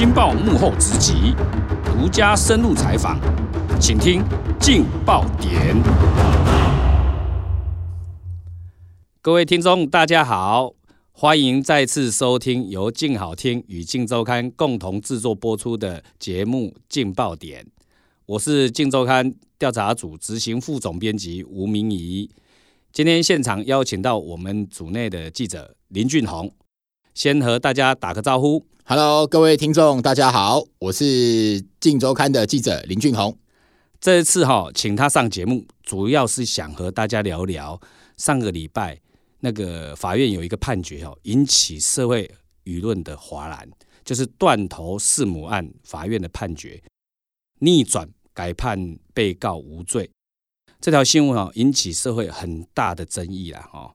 金报幕后直击，独家深入采访，请听《劲爆点》。各位听众，大家好，欢迎再次收听由静好听与静周刊共同制作播出的节目《劲爆点》。我是静周刊调查组执行副总编辑吴明仪。今天现场邀请到我们组内的记者林俊宏，先和大家打个招呼。Hello，各位听众，大家好，我是《镜周刊》的记者林俊宏。这一次哈、请他上节目，主要是想和大家聊聊上个礼拜那个法院有一个判决哦，引起社会舆论的哗然，就是断头弑母案法院的判决逆转改判被告无罪。这条新闻哦，引起社会很大的争议啦哈、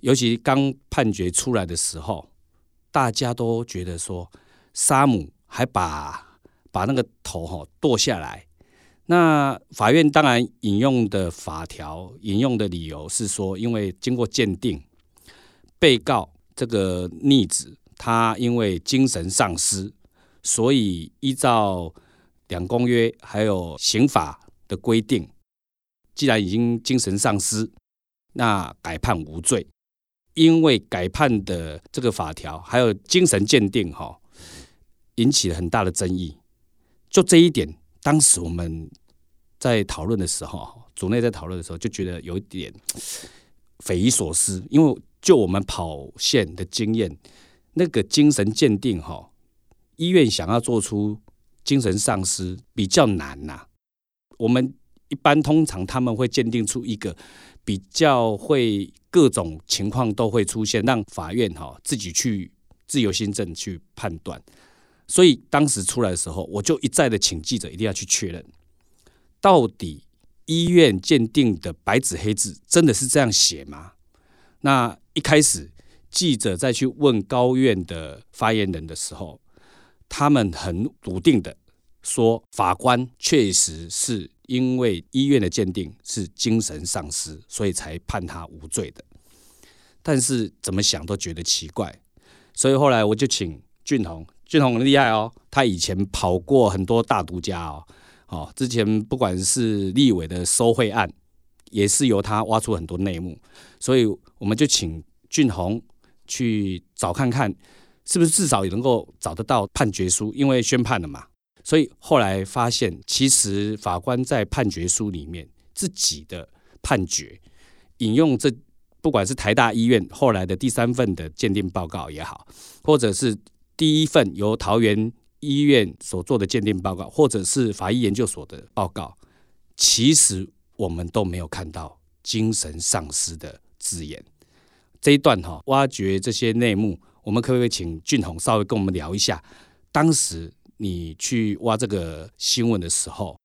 尤其刚判决出来的时候，大家都觉得说沙姆还把把那个头哈、剁下来。那法院当然引用的法条，引用的理由是说，因为经过鉴定，被告这个逆子他因为精神丧失，所以依照两公约还有刑法的规定，既然已经精神丧失，那改判无罪。因为改判的这个法条还有精神鉴定哈、引起了很大的争议。就这一点，当时我们在讨论的时候，组内在讨论的时候，就觉得有一点匪夷所思，因为就我们跑线的经验，那个精神鉴定哈，医院想要做出精神丧失比较难呐、我们一般通常他们会鉴定出一个比较会各种情况都会出现，让法院哈自己去自由心证去判断。所以当时出来的时候，我就一再的请记者一定要去确认，到底医院鉴定的白纸黑字真的是这样写吗？那一开始记者再去问高院的发言人的时候，他们很笃定的说，法官确实是因为医院的鉴定是精神丧失，所以才判他无罪的。但是怎么想都觉得奇怪，所以后来我就请俊宏，俊宏很厉害哦，他以前跑过很多大独家哦，哦，之前不管是立委的收贿案，也是由他挖出很多内幕，所以我们就请俊宏去找看看，是不是至少也能够找得到判决书，因为宣判了嘛。所以后来发现，其实法官在判决书里面自己的判决引用这，不管是台大医院后来的第三份的鉴定报告也好，或者是第一份由桃园医院所做的鉴定报告，或者是法医研究所的报告，其实我们都没有看到精神丧失的字眼。这一段哈、挖掘这些内幕，我们可不可以请俊宏稍微跟我们聊一下？当时你去挖这个新闻的时候，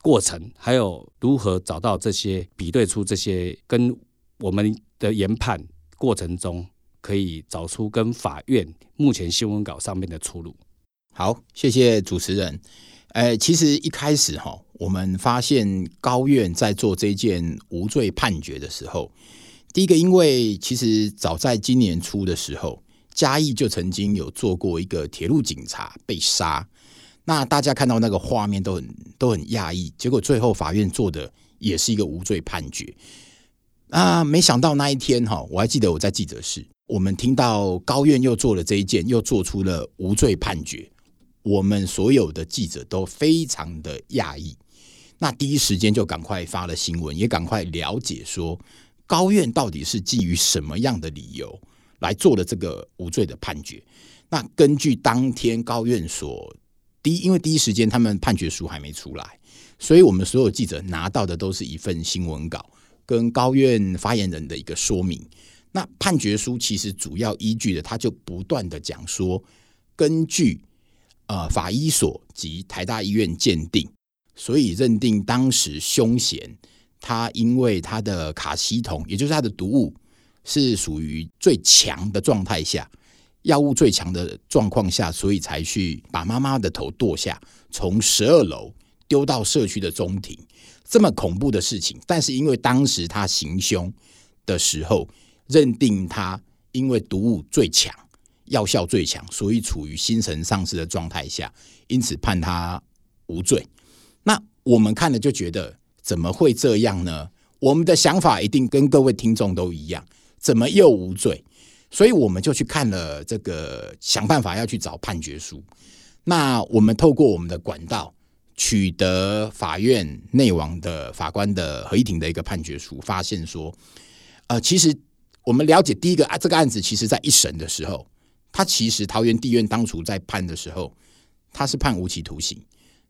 过程还有如何找到这些比对出这些跟我们的研判过程中，可以找出跟法院目前新闻稿上面的出入。好，谢谢主持人。呃，其实一开始哈，我们发现高院在做这件无罪判决的时候，第一个，因为其实早在今年初的时候，嘉义就曾经有做过一个铁路警察被杀，那大家看到那个画面都很都很讶异，结果最后法院做的也是一个无罪判决。啊，没想到那一天哈，我还记得我在记者室，我们听到高院又做了这一件，又做出了无罪判决。我们所有的记者都非常的讶异，那第一时间就赶快发了新闻，也赶快了解说高院到底是基于什么样的理由来做了这个无罪的判决。那根据当天高院所第一，因为第一时间他们判决书还没出来，所以我们所有记者拿到的都是一份新闻稿跟高院发言人的一个说明。那判决书其实主要依据的，他就不断的讲说，根据呃法医所及台大医院鉴定，所以认定当时凶嫌他因为他的卡西酮，也就是他的毒物是属于最强的状态下，药物最强的状况下，所以才去把妈妈的头剁下，从十二楼丢到社区的中庭，这么恐怖的事情。但是因为当时他行凶的时候，认定他因为毒物最强，药效最强，所以处于心神丧失的状态下，因此判他无罪。那我们看了就觉得怎么会这样呢？我们的想法一定跟各位听众都一样，怎么又无罪？所以我们就去看了这个，想办法要去找判决书。那我们透过我们的管道取得法院内网的法官的合议庭的一个判决书，发现说，呃，其实我们了解第一个啊，这个案子其实在一审的时候，他其实桃园地院当初在判的时候，他是判无期徒刑。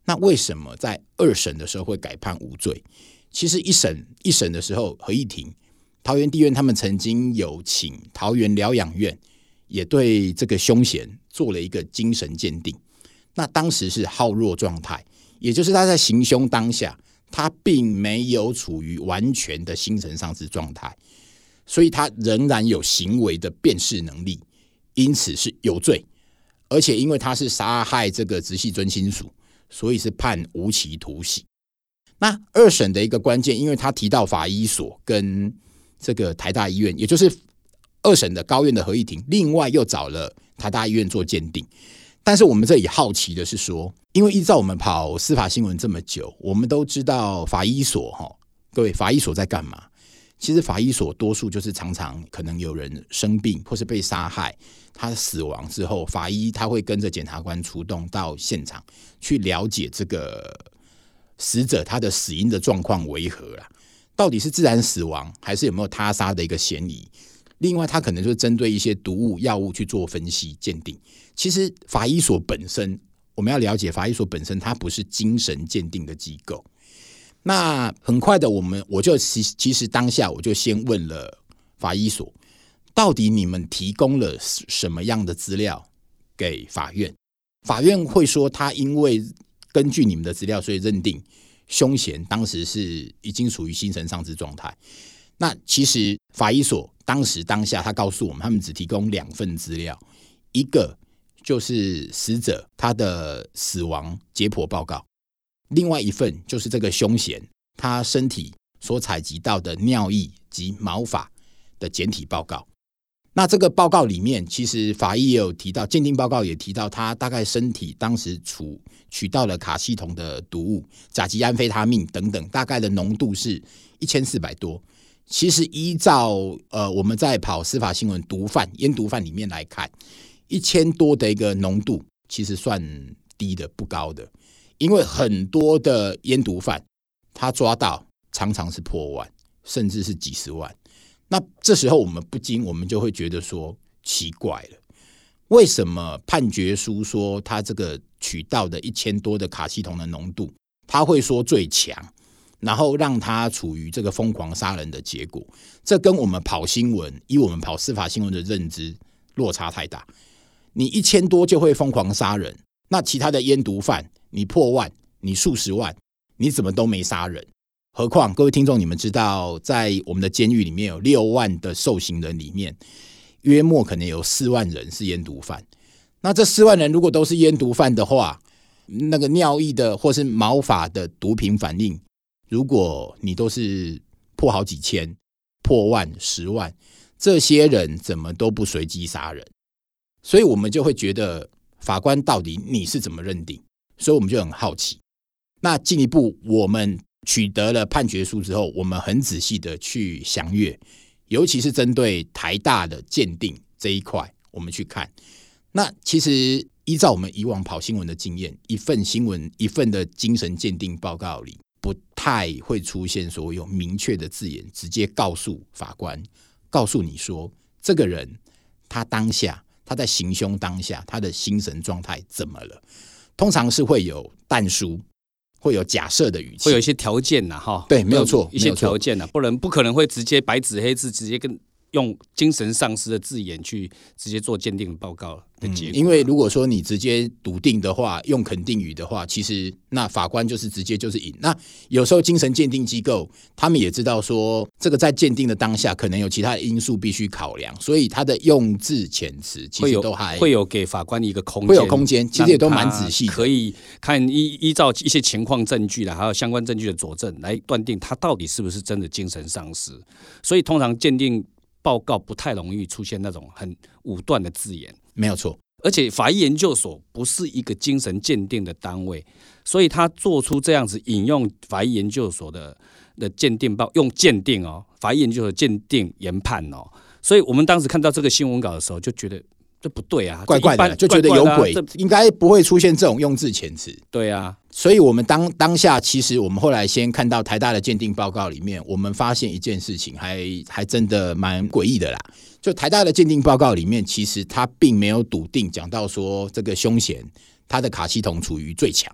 那为什么在二审的时候会改判无罪？其实一审一审的时候，合议庭桃园地院他们曾经有请桃园疗养院，也对这个凶嫌做了一个精神鉴定。那当时是好弱状态，也就是他在行凶当下，他并没有处于完全的精神丧失状态，所以他仍然有行为的辨识能力，因此是有罪。而且因为他是杀害这个直系尊亲属，所以是判无期徒刑。那二审的一个关键，因为他提到法医所跟这个台大医院，也就是二审的高院的合议庭，另外又找了台大医院做鉴定。但是我们这里好奇的是说，因为依照我们跑司法新闻这么久，我们都知道法医所哈，各位法医所在干嘛？其实法医所多数就是常常可能有人生病或是被杀害，他死亡之后，法医他会跟着检察官出动到现场去了解这个死者他的死因的状况为何啦，到底是自然死亡还是有没有他杀的一个嫌疑？另外，他可能就是针对一些毒物、药物去做分析鉴定。其实法医所本身，我们要了解法医所本身，它不是精神鉴定的机构。那很快的，我们我就其其实当下我就先问了法医所，到底你们提供了什么样的资料给法院？法院会说，他因为根据你们的资料，所以认定凶嫌当时是已经处于精神丧失状态。那其实法医所当时当下，他告诉我们，他们只提供两份资料，一个就是死者他的死亡解剖报告，另外一份就是这个凶嫌他身体所采集到的尿液及毛发的检体报告。那这个报告里面，其实法医也有提到，鉴定报告也提到，他大概身体当时处取到了卡西酮的毒物、甲基安非他命等等，大概的浓度是一千四百多。其实依照呃我们在跑司法新闻毒贩烟毒贩里面来看，一千多的一个浓度其实算低的不高的，因为很多的烟毒贩他抓到常常是破万，甚至是几十万。那这时候我们不禁我们就会觉得说奇怪了，为什么判决书说他这个取到的一千多的卡西酮的浓度，他会说最强？然后让他处于这个疯狂杀人的结果，这跟我们跑新闻，以我们跑司法新闻的认知落差太大。你一千多就会疯狂杀人，那其他的烟毒贩，你破万，你数十万，你怎么都没杀人？何况各位听众，你们知道，在我们的监狱里面有六万的受刑人里面，约莫可能有四万人是烟毒贩。那这四万人如果都是烟毒贩的话，那个尿液的或是毛发的毒品反应。如果你都是破好几千、破万、十万，这些人怎么都不随机杀人？所以我们就会觉得法官到底你是怎么认定？所以我们就很好奇。那进一步，我们取得了判决书之后，我们很仔细的去详阅，尤其是针对台大的鉴定这一块，我们去看。那其实依照我们以往跑新闻的经验，一份新闻、一份的精神鉴定报告里。不太会出现所有明确的字眼，直接告诉法官，告诉你说这个人他当下他在行凶当下他的精神状态怎么了？通常是会有但书，会有假设的语气，会有一些条件呐，哈，对，没有错，一些条件呐，不能不可能会直接白纸黑字直接跟。用精神丧失的字眼去直接做鉴定报告的结果，因为如果说你直接笃定的话，用肯定语的话，其实那法官就是直接就是赢。那有时候精神鉴定机构他们也知道说，这个在鉴定的当下可能有其他的因素必须考量，所以他的用字遣词其实都还会有给法官一个空间，会有空间，其实也都蛮仔细，可以看依依照一些情况证据的，还有相关证据的佐证来断定他到底是不是真的精神丧失。所以通常鉴定。报告不太容易出现那种很武断的字眼，没有错。而且法医研究所不是一个精神鉴定的单位，所以他做出这样子引用法医研究所的的鉴定报，用鉴定哦，法医研究所鉴定研判哦，所以我们当时看到这个新闻稿的时候，就觉得这不对啊，怪怪的，就觉得有鬼，应该不会出现这种用字遣词。对啊，所以我们当当下，其实我们后来先看到台大的鉴定报告里面，我们发现一件事情，还还真的蛮诡异的啦。就台大的鉴定报告里面，其实他并没有笃定讲到说这个凶嫌他的卡西酮处于最强，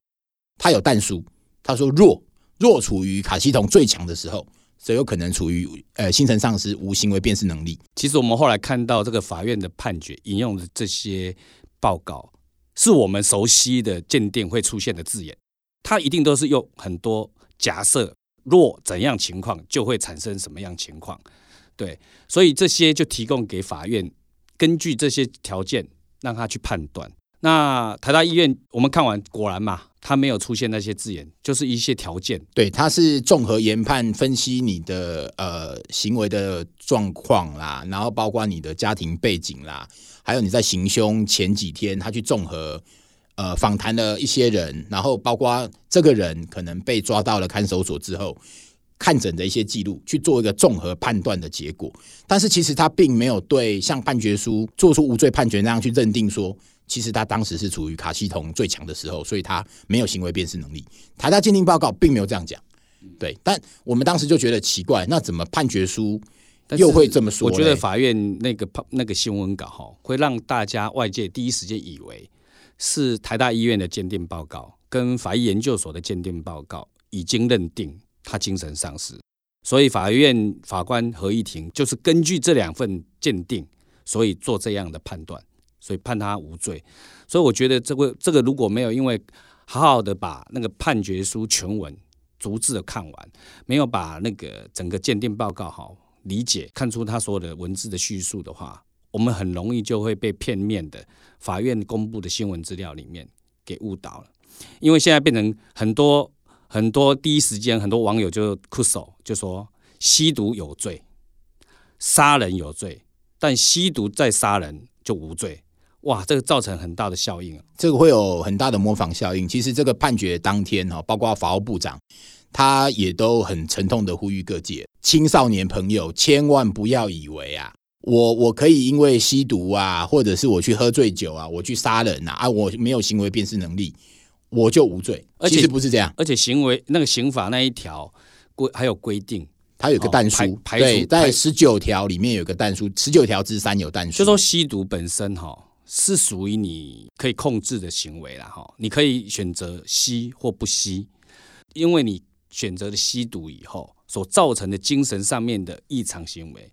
他有弹书，他说弱弱处于卡西酮最强的时候，则有可能处于呃精神丧失无行为辨识能力。其实我们后来看到这个法院的判决引用的这些报告，是我们熟悉的鉴定会出现的字眼，它一定都是用很多假设，若怎样情况就会产生什么样情况。对，所以这些就提供给法院，根据这些条件让他去判断。那台大医院我们看完，果然嘛，他没有出现那些字眼，就是一些条件。对，他是综合研判分析你的呃行为的状况啦，然后包括你的家庭背景啦，还有你在行凶前几天，他去综合呃访谈了一些人，然后包括这个人可能被抓到了看守所之后。看诊的一些记录去做一个综合判断的结果，但是其实他并没有对像判决书做出无罪判决那样去认定说，其实他当时是处于卡西酮最强的时候，所以他没有行为辨识能力。台大鉴定报告并没有这样讲，对，但我们当时就觉得奇怪，那怎么判决书又会这么说？我觉得法院那个那个新闻稿哈，会让大家外界第一时间以为是台大医院的鉴定报告跟法医研究所的鉴定报告已经认定。他精神丧失，所以法院法官合议庭就是根据这两份鉴定，所以做这样的判断，所以判他无罪。所以我觉得这个这个如果没有因为好好的把那个判决书全文逐字的看完，没有把那个整个鉴定报告好理解，看出他所有的文字的叙述的话，我们很容易就会被片面的法院公布的新闻资料里面给误导了。因为现在变成很多。很多第一时间，很多网友就哭手就说吸毒有罪，杀人有罪，但吸毒再杀人就无罪。哇，这个造成很大的效应啊！这个会有很大的模仿效应。其实这个判决当天哈，包括法务部长，他也都很沉痛的呼吁各界青少年朋友千万不要以为啊，我我可以因为吸毒啊，或者是我去喝醉酒啊，我去杀人啊，啊，我没有行为辨识能力。我就无罪，而且不是这样，而且行为那个刑法那一条规还有规定，它有个弹书，对，在十九条里面有个弹书，十九条之三有弹书，就说吸毒本身哈是属于你可以控制的行为了哈，你可以选择吸或不吸，因为你选择了吸毒以后所造成的精神上面的异常行为，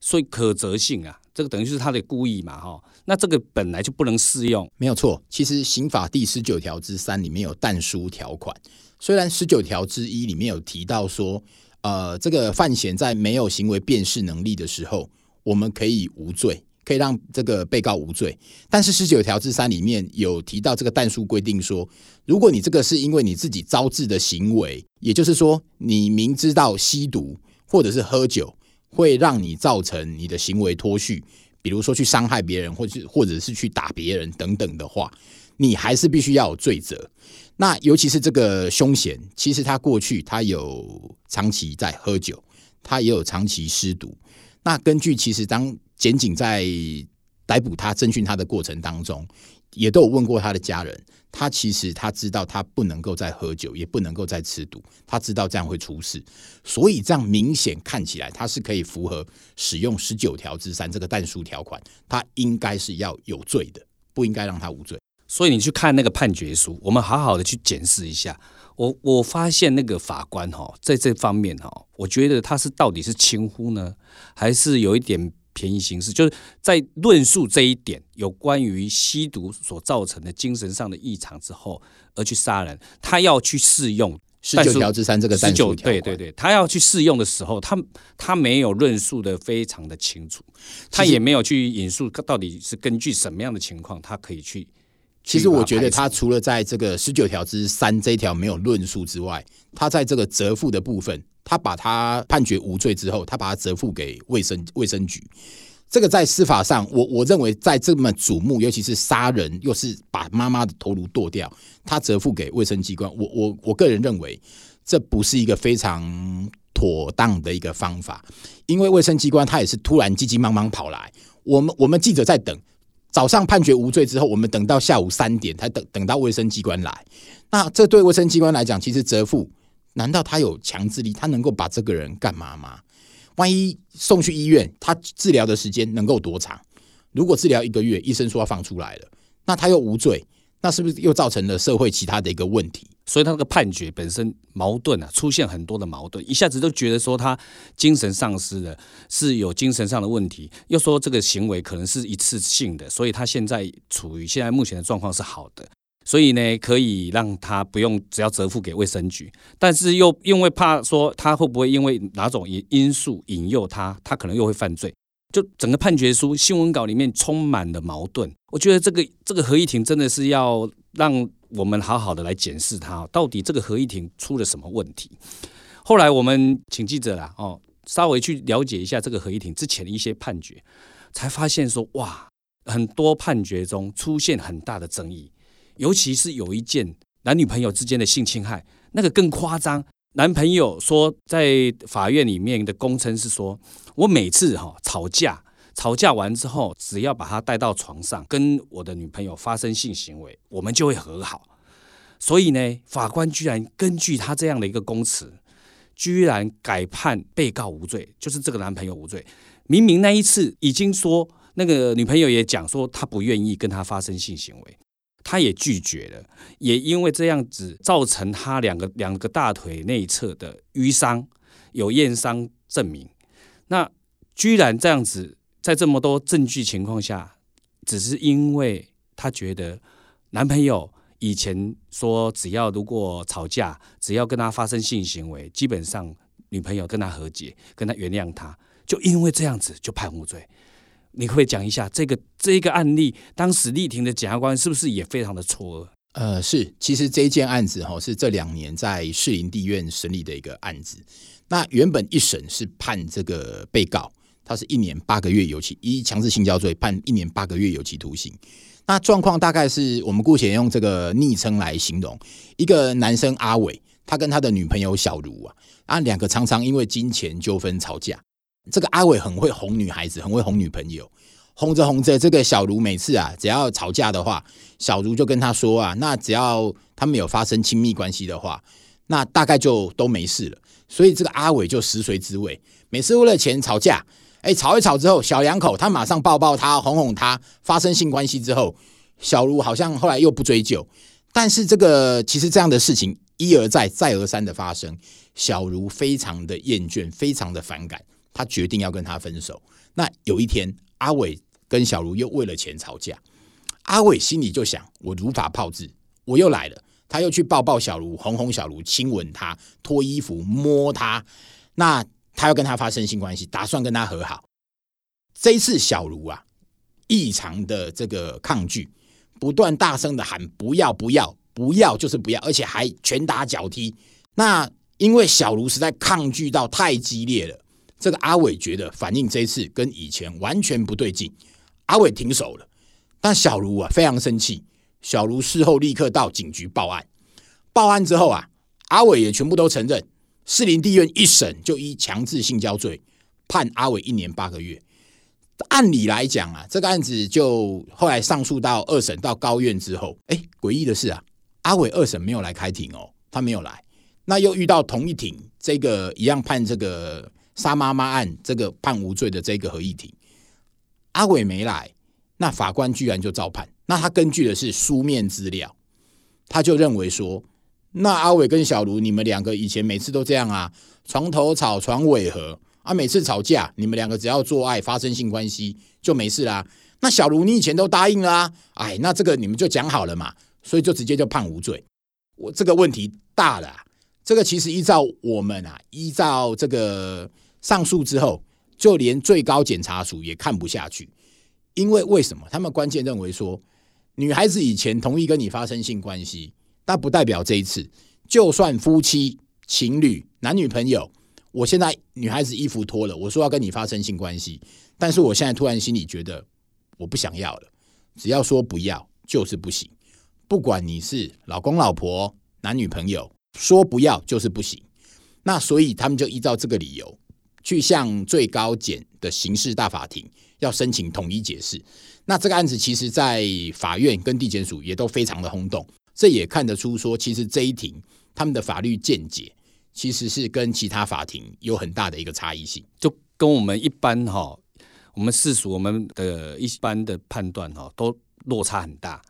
所以可责性啊。这个等于是他的故意嘛，哈，那这个本来就不能适用，没有错。其实刑法第十九条之三里面有但书条款，虽然十九条之一里面有提到说，呃，这个犯嫌在没有行为辨识能力的时候，我们可以无罪，可以让这个被告无罪。但是十九条之三里面有提到这个但书规定说，如果你这个是因为你自己招致的行为，也就是说你明知道吸毒或者是喝酒。会让你造成你的行为脱序，比如说去伤害别人，或者或者是去打别人等等的话，你还是必须要有罪责。那尤其是这个凶险，其实他过去他有长期在喝酒，他也有长期吸毒。那根据其实当检警在逮捕他、侦讯他的过程当中，也都有问过他的家人。他其实他知道他不能够再喝酒，也不能够再吃毒，他知道这样会出事，所以这样明显看起来他是可以符合使用十九条之三这个但书条款，他应该是要有罪的，不应该让他无罪。所以你去看那个判决书，我们好好的去检视一下。我我发现那个法官哈，在这方面哈，我觉得他是到底是轻忽呢，还是有一点？便宜形式，就是在论述这一点有关于吸毒所造成的精神上的异常之后，而去杀人，他要去适用十九条之三这个十九对对对，他要去适用的时候，他他没有论述的非常的清楚，他也没有去引述到底是根据什么样的情况，他可以去。其实我觉得他除了在这个十九条之三这一条没有论述之外，他在这个折付的部分。他把他判决无罪之后，他把他折付给卫生卫生局。这个在司法上，我我认为在这么瞩目，尤其是杀人又是把妈妈的头颅剁掉，他折付给卫生机关，我我我个人认为这不是一个非常妥当的一个方法，因为卫生机关他也是突然急急忙忙跑来，我们我们记者在等，早上判决无罪之后，我们等到下午三点才等等到卫生机关来，那这对卫生机关来讲，其实折付，难道他有强制力？他能够把这个人干嘛吗？万一送去医院，他治疗的时间能够多长？如果治疗一个月，医生说要放出来了，那他又无罪，那是不是又造成了社会其他的一个问题？所以他这个判决本身矛盾啊，出现很多的矛盾，一下子都觉得说他精神丧失了，是有精神上的问题，又说这个行为可能是一次性的，所以他现在处于现在目前的状况是好的。所以呢，可以让他不用只要折付给卫生局，但是又因为怕说他会不会因为哪种因因素引诱他，他可能又会犯罪。就整个判决书新闻稿里面充满了矛盾。我觉得这个这个合议庭真的是要让我们好好的来检视它，到底这个合议庭出了什么问题。后来我们请记者啦，哦，稍微去了解一下这个合议庭之前的一些判决，才发现说哇，很多判决中出现很大的争议。尤其是有一件男女朋友之间的性侵害，那个更夸张。男朋友说，在法院里面的供称是说，我每次哈吵架，吵架完之后，只要把他带到床上，跟我的女朋友发生性行为，我们就会和好。所以呢，法官居然根据他这样的一个供词，居然改判被告无罪，就是这个男朋友无罪。明明那一次已经说，那个女朋友也讲说，她不愿意跟他发生性行为。他也拒绝了，也因为这样子造成他两个两个大腿内侧的淤伤，有验伤证明。那居然这样子，在这么多证据情况下，只是因为他觉得男朋友以前说，只要如果吵架，只要跟他发生性行为，基本上女朋友跟他和解，跟他原谅他，就因为这样子就判无罪。你可以讲一下这个这一个案例，当时立庭的检察官是不是也非常的错愕？呃，是，其实这一件案子哈是这两年在士林地院审理的一个案子。那原本一审是判这个被告，他是一年八个月有期，依强制性交罪判一年八个月有期徒刑。那状况大概是我们姑且用这个昵称来形容，一个男生阿伟，他跟他的女朋友小茹啊，啊两个常常因为金钱纠纷吵架。这个阿伟很会哄女孩子，很会哄女朋友，哄着哄着，这个小茹每次啊，只要吵架的话，小茹就跟他说啊，那只要他们有发生亲密关系的话，那大概就都没事了。所以这个阿伟就食髓知味，每次为了钱吵架，哎，吵一吵之后，小两口他马上抱抱他，哄哄他，发生性关系之后，小茹好像后来又不追究。但是这个其实这样的事情一而再，再而三的发生，小茹非常的厌倦，非常的反感。他决定要跟他分手。那有一天，阿伟跟小茹又为了钱吵架。阿伟心里就想：我如法炮制，我又来了。他又去抱抱小茹，哄哄小茹，亲吻她，脱衣服摸她。那他要跟他发生性关系，打算跟他和好。这一次，小卢啊，异常的这个抗拒，不断大声的喊：不要，不要，不要，就是不要，而且还拳打脚踢。那因为小卢实在抗拒到太激烈了。这个阿伟觉得反应这一次跟以前完全不对劲，阿伟停手了，但小卢啊非常生气，小卢事后立刻到警局报案，报案之后啊，阿伟也全部都承认，士林地院一审就依强制性交罪判阿伟一年八个月。按理来讲啊，这个案子就后来上诉到二审到高院之后，哎，诡异的是啊，阿伟二审没有来开庭哦，他没有来，那又遇到同一庭这个一样判这个。杀妈妈案这个判无罪的这个合议庭，阿伟没来，那法官居然就照判。那他根据的是书面资料，他就认为说，那阿伟跟小卢你们两个以前每次都这样啊，床头吵床尾和啊，每次吵架你们两个只要做爱发生性关系就没事啦。那小卢你以前都答应啦，哎，那这个你们就讲好了嘛，所以就直接就判无罪。我这个问题大了，这个其实依照我们啊，依照这个。上诉之后，就连最高检察署也看不下去，因为为什么？他们关键认为说，女孩子以前同意跟你发生性关系，那不代表这一次，就算夫妻、情侣、男女朋友，我现在女孩子衣服脱了，我说要跟你发生性关系，但是我现在突然心里觉得我不想要了，只要说不要就是不行，不管你是老公老婆、男女朋友，说不要就是不行。那所以他们就依照这个理由去向最高检的刑事大法庭要申请统一解释。那这个案子其实，在法院跟地检署也都非常的轰动，这也看得出说，其实这一庭他们的法律见解其实是跟其他法庭有很大的一个差异性。就跟我们一般哈，我们世俗我们的一般的判断哈，都落差很大。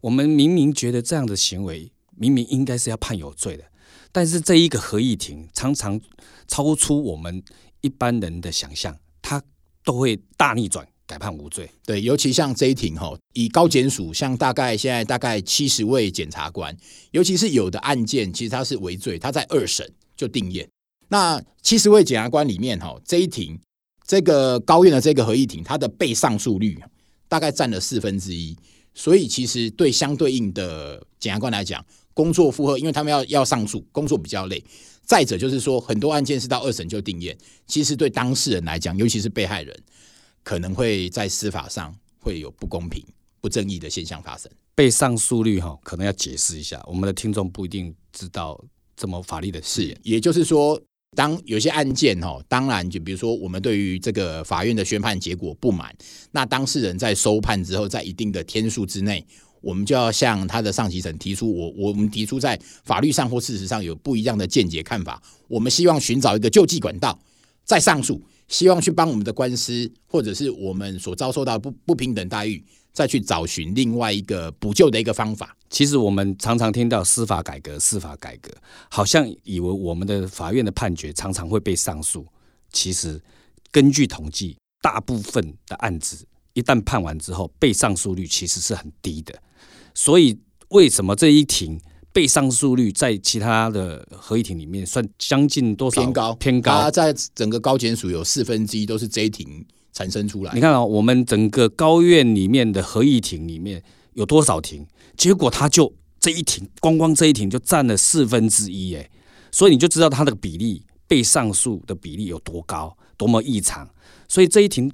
我们明明觉得这样的行为明明应该是要判有罪的，但是这一个合议庭常常超出我们一般人的想象，他都会大逆转。改判无罪，对，尤其像这一庭哈，以高检署像大概现在大概七十位检察官，尤其是有的案件，其实他是违罪，他在二审就定验。那七十位检察官里面哈，这一庭这个高院的这个合议庭，它的被上诉率大概占了四分之一，所以其实对相对应的检察官来讲，工作负荷，因为他们要要上诉，工作比较累。再者就是说，很多案件是到二审就定验，其实对当事人来讲，尤其是被害人。可能会在司法上会有不公平、不正义的现象发生。被上诉率哈，可能要解释一下，我们的听众不一定知道这么法律的事。也就是说，当有些案件哈，当然就比如说我们对于这个法院的宣判结果不满，那当事人在收判之后，在一定的天数之内，我们就要向他的上级层提出，我我们提出在法律上或事实上有不一样的见解看法，我们希望寻找一个救济管道，再上诉。希望去帮我们的官司，或者是我们所遭受到不不平等待遇，再去找寻另外一个补救的一个方法。其实我们常常听到司法改革，司法改革，好像以为我们的法院的判决常常会被上诉。其实根据统计，大部分的案子一旦判完之后，被上诉率其实是很低的。所以为什么这一庭？被上诉率在其他的合议庭里面算将近多少？偏高，偏高。它在整个高检署有四分之一都是这一庭产生出来。你看啊，我们整个高院里面的合议庭里面有多少庭？结果他就这一庭，光光这一庭就占了四分之一，哎，所以你就知道它的比例被上诉的比例有多高，多么异常。所以这一庭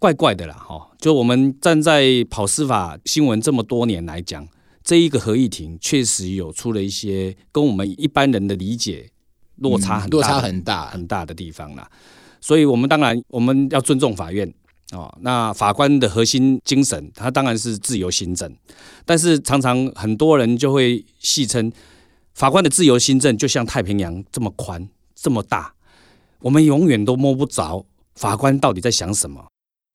怪怪的啦，哈。就我们站在跑司法新闻这么多年来讲。这一个合议庭确实有出了一些跟我们一般人的理解落差很大落差很大很大的地方啦，所以我们当然我们要尊重法院哦。那法官的核心精神，他当然是自由行政，但是常常很多人就会戏称法官的自由行政就像太平洋这么宽这么大，我们永远都摸不着法官到底在想什么。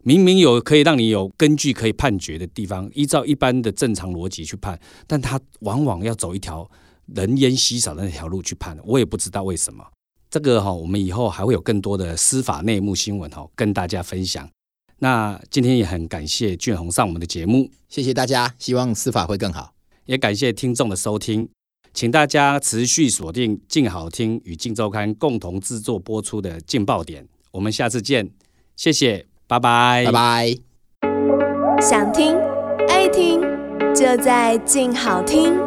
明明有可以让你有根据可以判决的地方，依照一般的正常逻辑去判，但他往往要走一条人烟稀少的那条路去判，我也不知道为什么。这个哈，我们以后还会有更多的司法内幕新闻哈，跟大家分享。那今天也很感谢俊宏上我们的节目，谢谢大家，希望司法会更好，也感谢听众的收听，请大家持续锁定静好听与静周刊共同制作播出的劲爆点，我们下次见，谢谢。拜拜，拜拜。想听爱听，就在静好听。